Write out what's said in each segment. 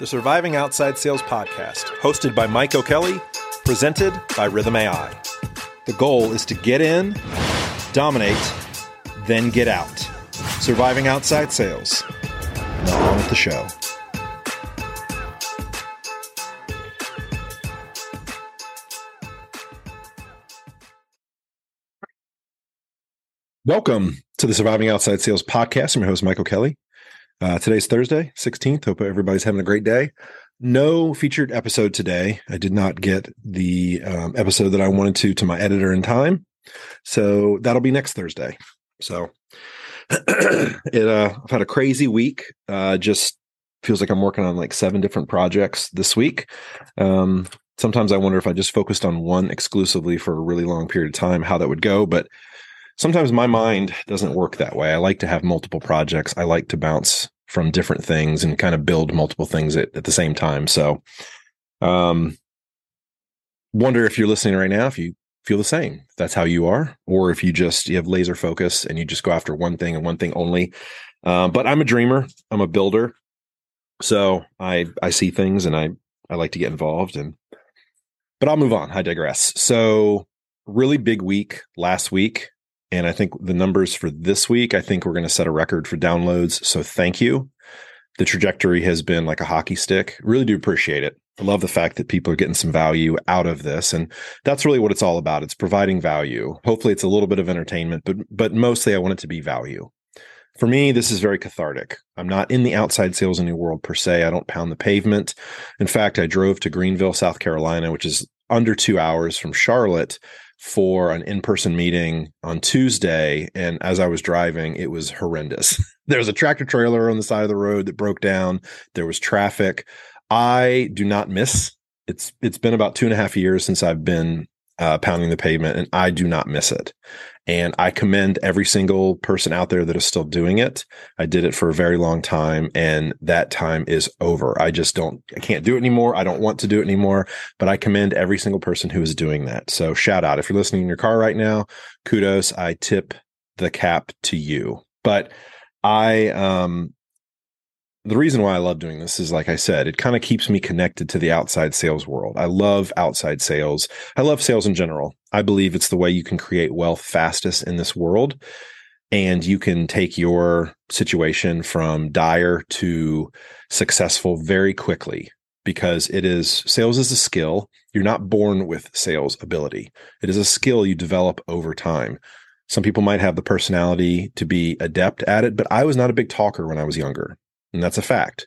the Surviving Outside Sales podcast, hosted by Mike O'Kelly, presented by Rhythm AI. The goal is to get in, dominate, then get out. Surviving Outside Sales. Now on with the show. Welcome to the Surviving Outside Sales podcast. I'm your host, Mike O'Kelly. Uh, today's Thursday, 16th. Hope everybody's having a great day. No featured episode today. I did not get the um, episode that I wanted to to my editor in time. So that'll be next Thursday. So it uh I've had a crazy week. Uh just feels like I'm working on like seven different projects this week. Um sometimes I wonder if I just focused on one exclusively for a really long period of time, how that would go. But sometimes my mind doesn't work that way. I like to have multiple projects. I like to bounce from different things and kind of build multiple things at, at the same time. So, um, wonder if you're listening right now, if you feel the same, that's how you are, or if you just you have laser focus and you just go after one thing and one thing only. Uh, but I'm a dreamer. I'm a builder. So I I see things and I I like to get involved and but I'll move on. I digress. So really big week last week. And I think the numbers for this week, I think we're going to set a record for downloads. So thank you. The trajectory has been like a hockey stick. Really do appreciate it. I love the fact that people are getting some value out of this. And that's really what it's all about. It's providing value. Hopefully it's a little bit of entertainment, but but mostly I want it to be value. For me, this is very cathartic. I'm not in the outside sales a new world per se. I don't pound the pavement. In fact, I drove to Greenville, South Carolina, which is under two hours from Charlotte for an in-person meeting on Tuesday and as I was driving it was horrendous. there was a tractor trailer on the side of the road that broke down. There was traffic. I do not miss. It's it's been about two and a half years since I've been uh, pounding the pavement and I do not miss it. And I commend every single person out there that is still doing it. I did it for a very long time and that time is over. I just don't, I can't do it anymore. I don't want to do it anymore, but I commend every single person who is doing that. So shout out. If you're listening in your car right now, kudos. I tip the cap to you. But I, um, the reason why I love doing this is, like I said, it kind of keeps me connected to the outside sales world. I love outside sales. I love sales in general. I believe it's the way you can create wealth fastest in this world. And you can take your situation from dire to successful very quickly because it is sales is a skill. You're not born with sales ability, it is a skill you develop over time. Some people might have the personality to be adept at it, but I was not a big talker when I was younger. And that's a fact.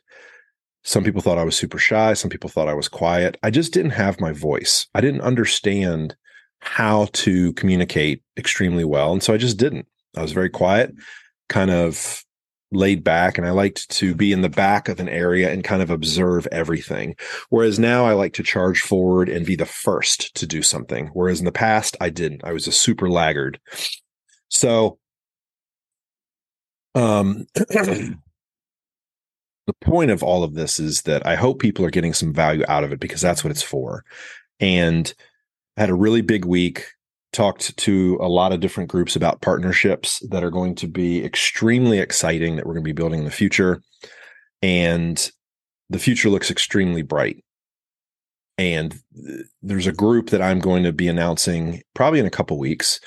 Some people thought I was super shy. Some people thought I was quiet. I just didn't have my voice. I didn't understand how to communicate extremely well. And so I just didn't. I was very quiet, kind of laid back, and I liked to be in the back of an area and kind of observe everything. Whereas now I like to charge forward and be the first to do something. Whereas in the past, I didn't. I was a super laggard. So, um, the point of all of this is that I hope people are getting some value out of it because that's what it's for. And I had a really big week, talked to a lot of different groups about partnerships that are going to be extremely exciting that we're going to be building in the future. And the future looks extremely bright. And there's a group that I'm going to be announcing probably in a couple weeks.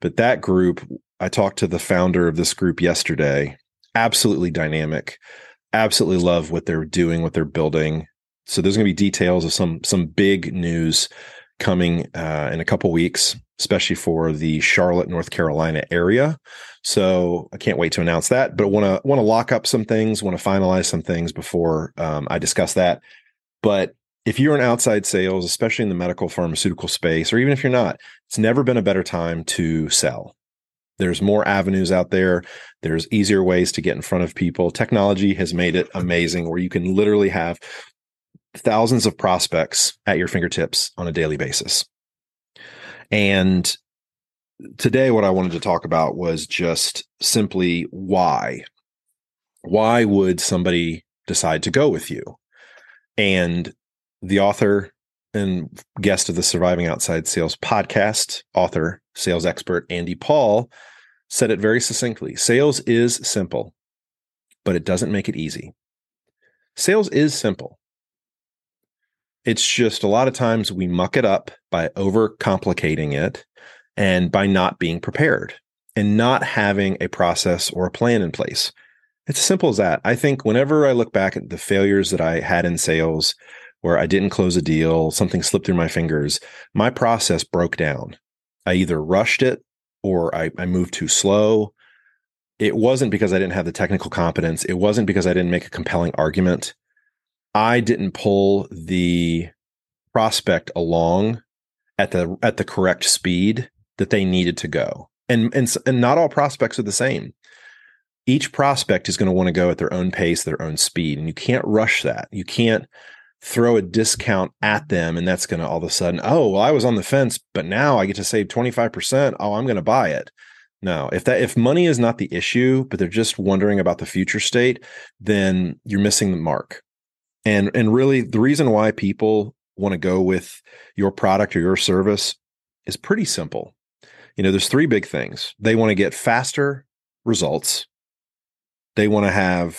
But that group, I talked to the founder of this group yesterday, absolutely dynamic absolutely love what they're doing, what they're building. So there's going to be details of some some big news coming uh, in a couple weeks, especially for the Charlotte, North Carolina area. So I can't wait to announce that. But want to want to lock up some things, want to finalize some things before um, I discuss that. But if you're in outside sales, especially in the medical pharmaceutical space, or even if you're not, it's never been a better time to sell. There's more avenues out there. There's easier ways to get in front of people. Technology has made it amazing where you can literally have thousands of prospects at your fingertips on a daily basis. And today, what I wanted to talk about was just simply why. Why would somebody decide to go with you? And the author and guest of the Surviving Outside Sales podcast, author, sales expert Andy Paul said it very succinctly. Sales is simple, but it doesn't make it easy. Sales is simple, It's just a lot of times we muck it up by overcomplicating it and by not being prepared and not having a process or a plan in place. It's as simple as that. I think whenever I look back at the failures that I had in sales where I didn't close a deal, something slipped through my fingers, my process broke down. I either rushed it or I, I moved too slow. It wasn't because I didn't have the technical competence. It wasn't because I didn't make a compelling argument. I didn't pull the prospect along at the at the correct speed that they needed to go. And and and not all prospects are the same. Each prospect is going to want to go at their own pace, their own speed, and you can't rush that. You can't throw a discount at them and that's going to all of a sudden, oh, well I was on the fence, but now I get to save 25%. Oh, I'm going to buy it. No, if that if money is not the issue, but they're just wondering about the future state, then you're missing the mark. And and really the reason why people want to go with your product or your service is pretty simple. You know, there's three big things. They want to get faster results. They want to have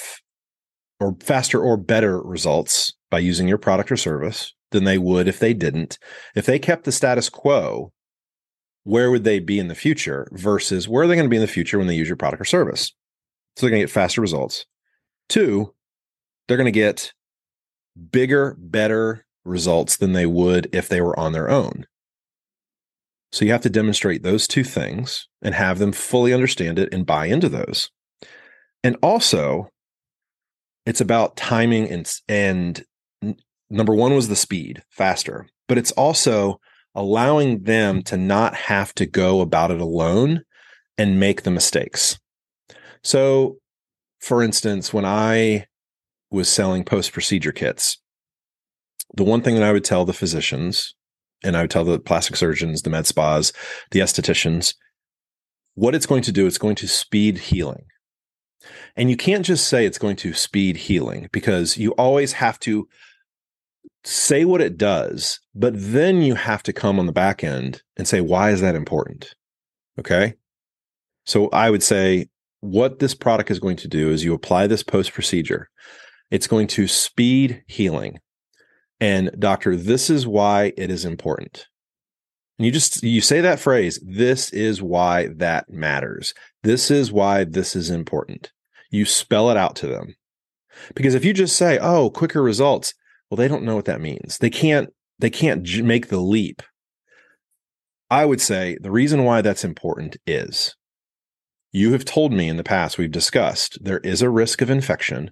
or faster or better results by using your product or service than they would if they didn't. If they kept the status quo, where would they be in the future versus where are they going to be in the future when they use your product or service? So they're going to get faster results. Two, they're going to get bigger, better results than they would if they were on their own. So you have to demonstrate those two things and have them fully understand it and buy into those. And also, it's about timing and and number 1 was the speed, faster. But it's also allowing them to not have to go about it alone and make the mistakes. So, for instance, when I was selling post procedure kits, the one thing that I would tell the physicians and I would tell the plastic surgeons, the med spas, the estheticians, what it's going to do, it's going to speed healing. And you can't just say it's going to speed healing because you always have to say what it does, but then you have to come on the back end and say, why is that important? Okay. So I would say what this product is going to do is you apply this post procedure. It's going to speed healing. And doctor, this is why it is important. And you just you say that phrase, this is why that matters. This is why this is important. You spell it out to them. Because if you just say, "Oh, quicker results," well, they don't know what that means. They can't they can't j- make the leap. I would say the reason why that's important is you have told me in the past we've discussed there is a risk of infection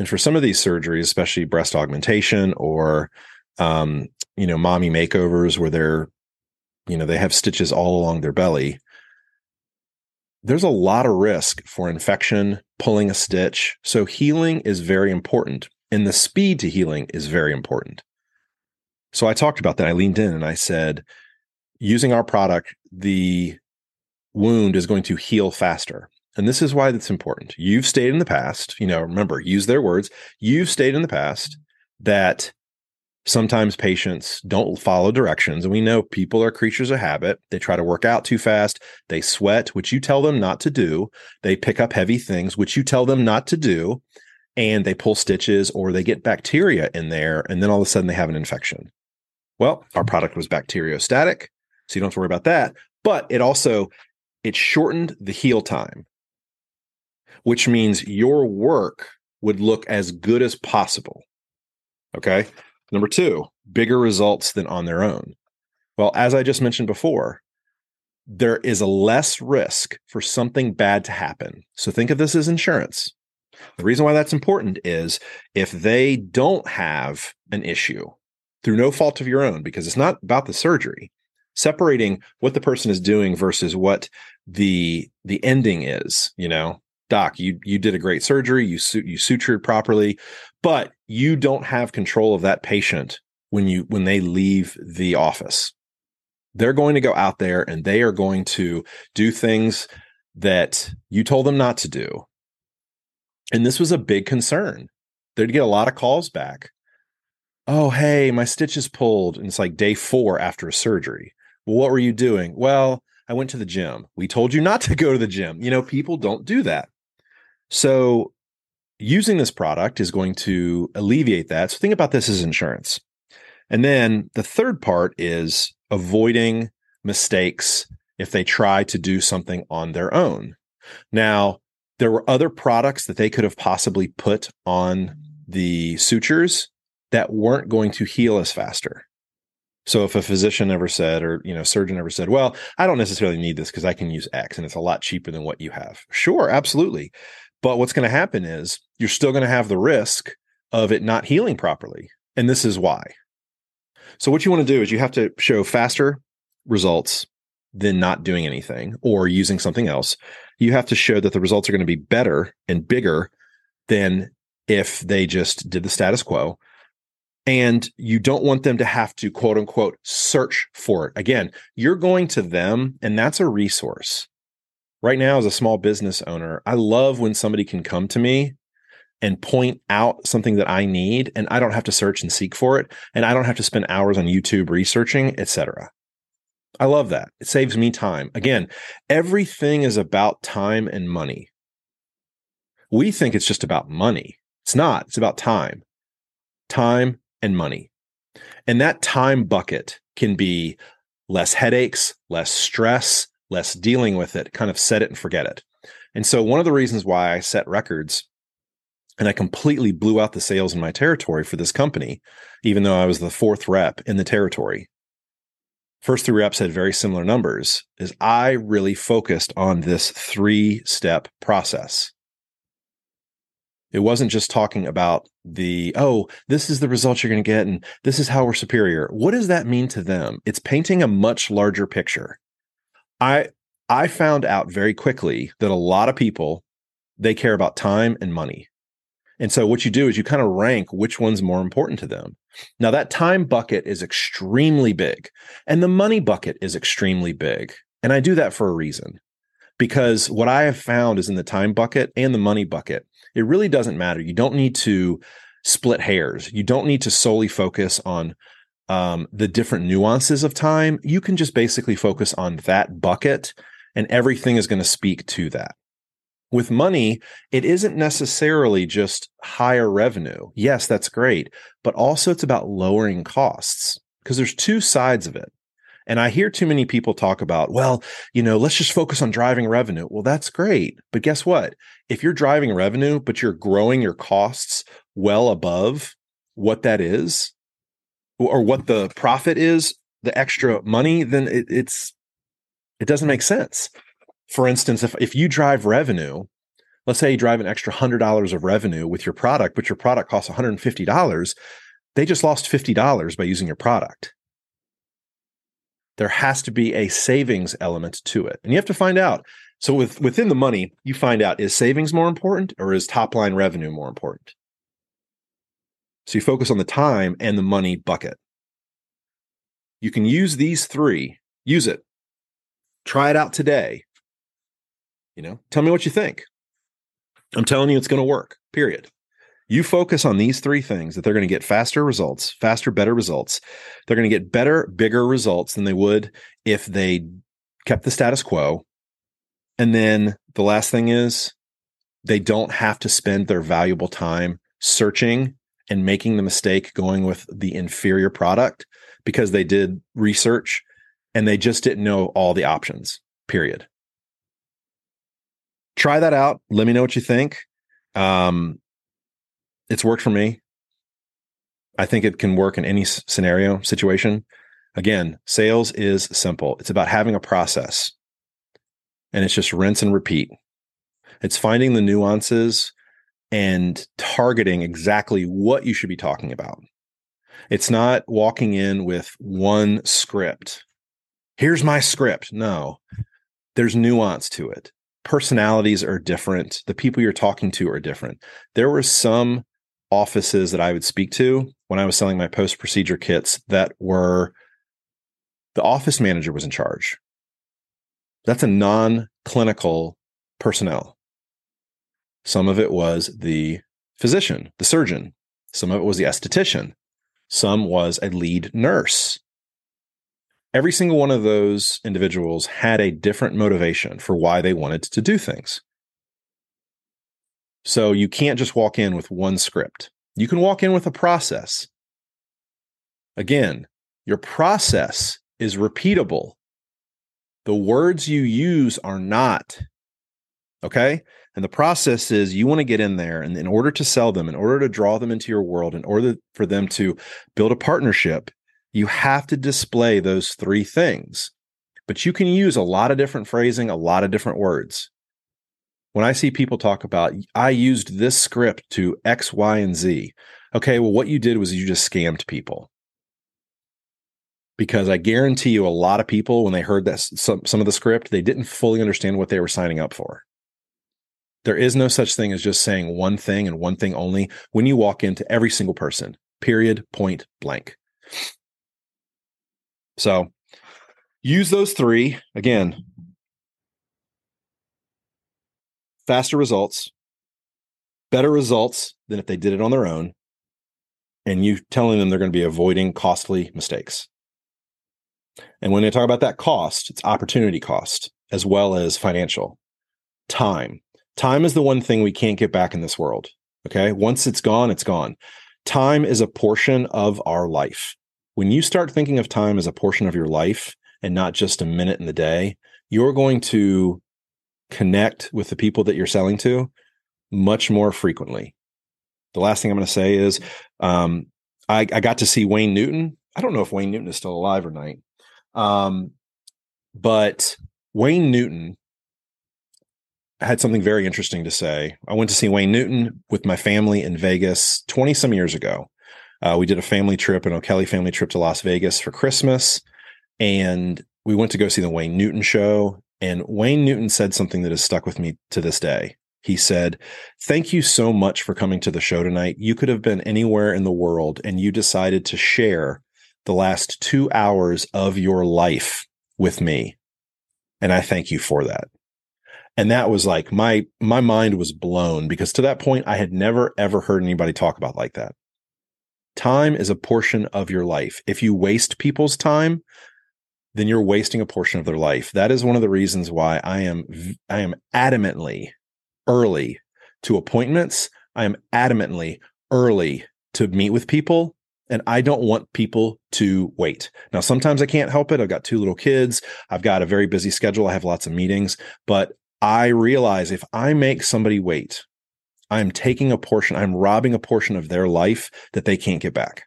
and for some of these surgeries, especially breast augmentation or, um, you know, mommy makeovers where they're, you know, they have stitches all along their belly, there's a lot of risk for infection, pulling a stitch. So healing is very important. And the speed to healing is very important. So I talked about that. I leaned in and I said, using our product, the wound is going to heal faster. And this is why that's important. You've stated in the past, you know, remember, use their words. You've stated in the past that sometimes patients don't follow directions. And we know people are creatures of habit. They try to work out too fast. They sweat, which you tell them not to do. They pick up heavy things, which you tell them not to do. And they pull stitches or they get bacteria in there. And then all of a sudden they have an infection. Well, our product was bacteriostatic. So you don't have to worry about that. But it also, it shortened the heal time which means your work would look as good as possible. Okay. Number two, bigger results than on their own. Well, as I just mentioned before, there is a less risk for something bad to happen. So think of this as insurance. The reason why that's important is if they don't have an issue through no fault of your own, because it's not about the surgery, separating what the person is doing versus what the the ending is, you know, doc you you did a great surgery you you sutured properly but you don't have control of that patient when you when they leave the office. They're going to go out there and they are going to do things that you told them not to do and this was a big concern they'd get a lot of calls back oh hey my stitch is pulled and it's like day 4 after a surgery well what were you doing well I went to the gym. We told you not to go to the gym. You know, people don't do that. So using this product is going to alleviate that. So think about this as insurance. And then the third part is avoiding mistakes if they try to do something on their own. Now, there were other products that they could have possibly put on the sutures that weren't going to heal us faster. So if a physician ever said, or you know, surgeon ever said, "Well, I don't necessarily need this because I can use X and it's a lot cheaper than what you have," sure, absolutely. But what's going to happen is you're still going to have the risk of it not healing properly, and this is why. So what you want to do is you have to show faster results than not doing anything or using something else. You have to show that the results are going to be better and bigger than if they just did the status quo and you don't want them to have to quote unquote search for it. Again, you're going to them, and that's a resource. Right now, as a small business owner, I love when somebody can come to me and point out something that I need, and I don't have to search and seek for it, and I don't have to spend hours on YouTube researching, etc. I love that. It saves me time. Again, everything is about time and money. We think it's just about money. It's not, it's about time. Time and money. And that time bucket can be less headaches, less stress, less dealing with it, kind of set it and forget it. And so, one of the reasons why I set records and I completely blew out the sales in my territory for this company, even though I was the fourth rep in the territory. First three reps had very similar numbers, is I really focused on this three step process. It wasn't just talking about the, oh, this is the results you're going to get and this is how we're superior. What does that mean to them? It's painting a much larger picture. I I found out very quickly that a lot of people they care about time and money. And so what you do is you kind of rank which one's more important to them. Now that time bucket is extremely big and the money bucket is extremely big. And I do that for a reason. Because what I have found is in the time bucket and the money bucket, it really doesn't matter. You don't need to split hairs. You don't need to solely focus on um, the different nuances of time. You can just basically focus on that bucket, and everything is going to speak to that. With money, it isn't necessarily just higher revenue. Yes, that's great, but also it's about lowering costs because there's two sides of it. And I hear too many people talk about, well, you know, let's just focus on driving revenue. Well, that's great. But guess what? If you're driving revenue, but you're growing your costs well above what that is, or what the profit is, the extra money, then it, it's it doesn't make sense. For instance, if if you drive revenue, let's say you drive an extra hundred dollars of revenue with your product, but your product costs $150, they just lost $50 by using your product there has to be a savings element to it. And you have to find out. So with within the money, you find out is savings more important or is top line revenue more important? So you focus on the time and the money bucket. You can use these three. Use it. Try it out today. You know, tell me what you think. I'm telling you it's going to work. Period. You focus on these three things that they're going to get faster results, faster, better results. They're going to get better, bigger results than they would if they kept the status quo. And then the last thing is they don't have to spend their valuable time searching and making the mistake going with the inferior product because they did research and they just didn't know all the options, period. Try that out. Let me know what you think. Um, it's worked for me. I think it can work in any scenario, situation. Again, sales is simple. It's about having a process and it's just rinse and repeat. It's finding the nuances and targeting exactly what you should be talking about. It's not walking in with one script. Here's my script. No, there's nuance to it. Personalities are different. The people you're talking to are different. There were some offices that I would speak to when I was selling my post procedure kits that were the office manager was in charge. That's a non clinical personnel. Some of it was the physician, the surgeon. Some of it was the esthetician. Some was a lead nurse. Every single one of those individuals had a different motivation for why they wanted to do things. So you can't just walk in with one script. You can walk in with a process. Again, your process is repeatable. The words you use are not. Okay. And the process is you want to get in there and in order to sell them, in order to draw them into your world, in order for them to build a partnership, you have to display those three things. But you can use a lot of different phrasing, a lot of different words. When I see people talk about, I used this script to X, Y, and Z. Okay, well, what you did was you just scammed people. Because I guarantee you, a lot of people, when they heard that some, some of the script, they didn't fully understand what they were signing up for. There is no such thing as just saying one thing and one thing only when you walk into every single person, period, point blank. So use those three. Again, faster results, better results than if they did it on their own, and you telling them they're going to be avoiding costly mistakes. And when they talk about that cost, it's opportunity cost as well as financial time. Time is the one thing we can't get back in this world. Okay. Once it's gone, it's gone. Time is a portion of our life. When you start thinking of time as a portion of your life and not just a minute in the day, you're going to connect with the people that you're selling to much more frequently. The last thing I'm going to say is um, I, I, got to see Wayne Newton. I don't know if Wayne Newton is still alive or not. Um, but Wayne Newton had something very interesting to say. I went to see Wayne Newton with my family in Vegas 20 some years ago. Uh, we did a family trip, an O'Kelly family trip to Las Vegas for Christmas. And we went to go see the Wayne Newton show. And Wayne Newton said something that has stuck with me to this day. He said, Thank you so much for coming to the show tonight. You could have been anywhere in the world and you decided to share the last two hours of your life with me. And I thank you for that and that was like my my mind was blown because to that point i had never ever heard anybody talk about like that time is a portion of your life if you waste people's time then you're wasting a portion of their life that is one of the reasons why i am i am adamantly early to appointments i am adamantly early to meet with people and I don't want people to wait. Now, sometimes I can't help it. I've got two little kids. I've got a very busy schedule. I have lots of meetings, but I realize if I make somebody wait, I'm taking a portion, I'm robbing a portion of their life that they can't get back.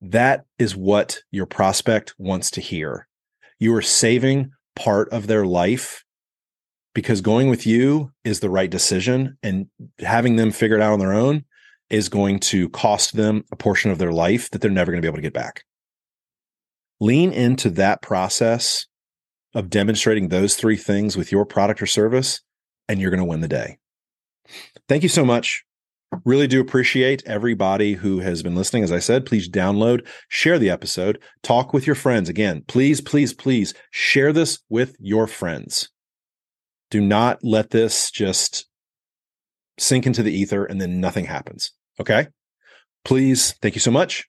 That is what your prospect wants to hear. You are saving part of their life because going with you is the right decision and having them figure it out on their own is going to cost them a portion of their life that they're never going to be able to get back. Lean into that process of demonstrating those three things with your product or service, and you're going to win the day. Thank you so much. Really do appreciate everybody who has been listening. As I said, please download, share the episode, talk with your friends. Again, please, please, please share this with your friends. Do not let this just sink into the ether and then nothing happens. Okay. Please, thank you so much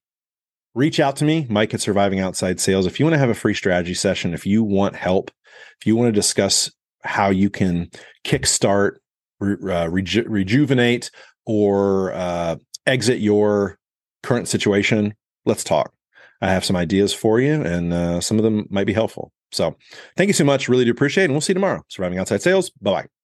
reach out to me, Mike at Surviving Outside Sales. If you want to have a free strategy session, if you want help, if you want to discuss how you can kickstart, uh, reju- rejuvenate, or uh, exit your current situation, let's talk. I have some ideas for you, and uh, some of them might be helpful. So, thank you so much. Really do appreciate it. And we'll see you tomorrow. Surviving Outside Sales. Bye bye.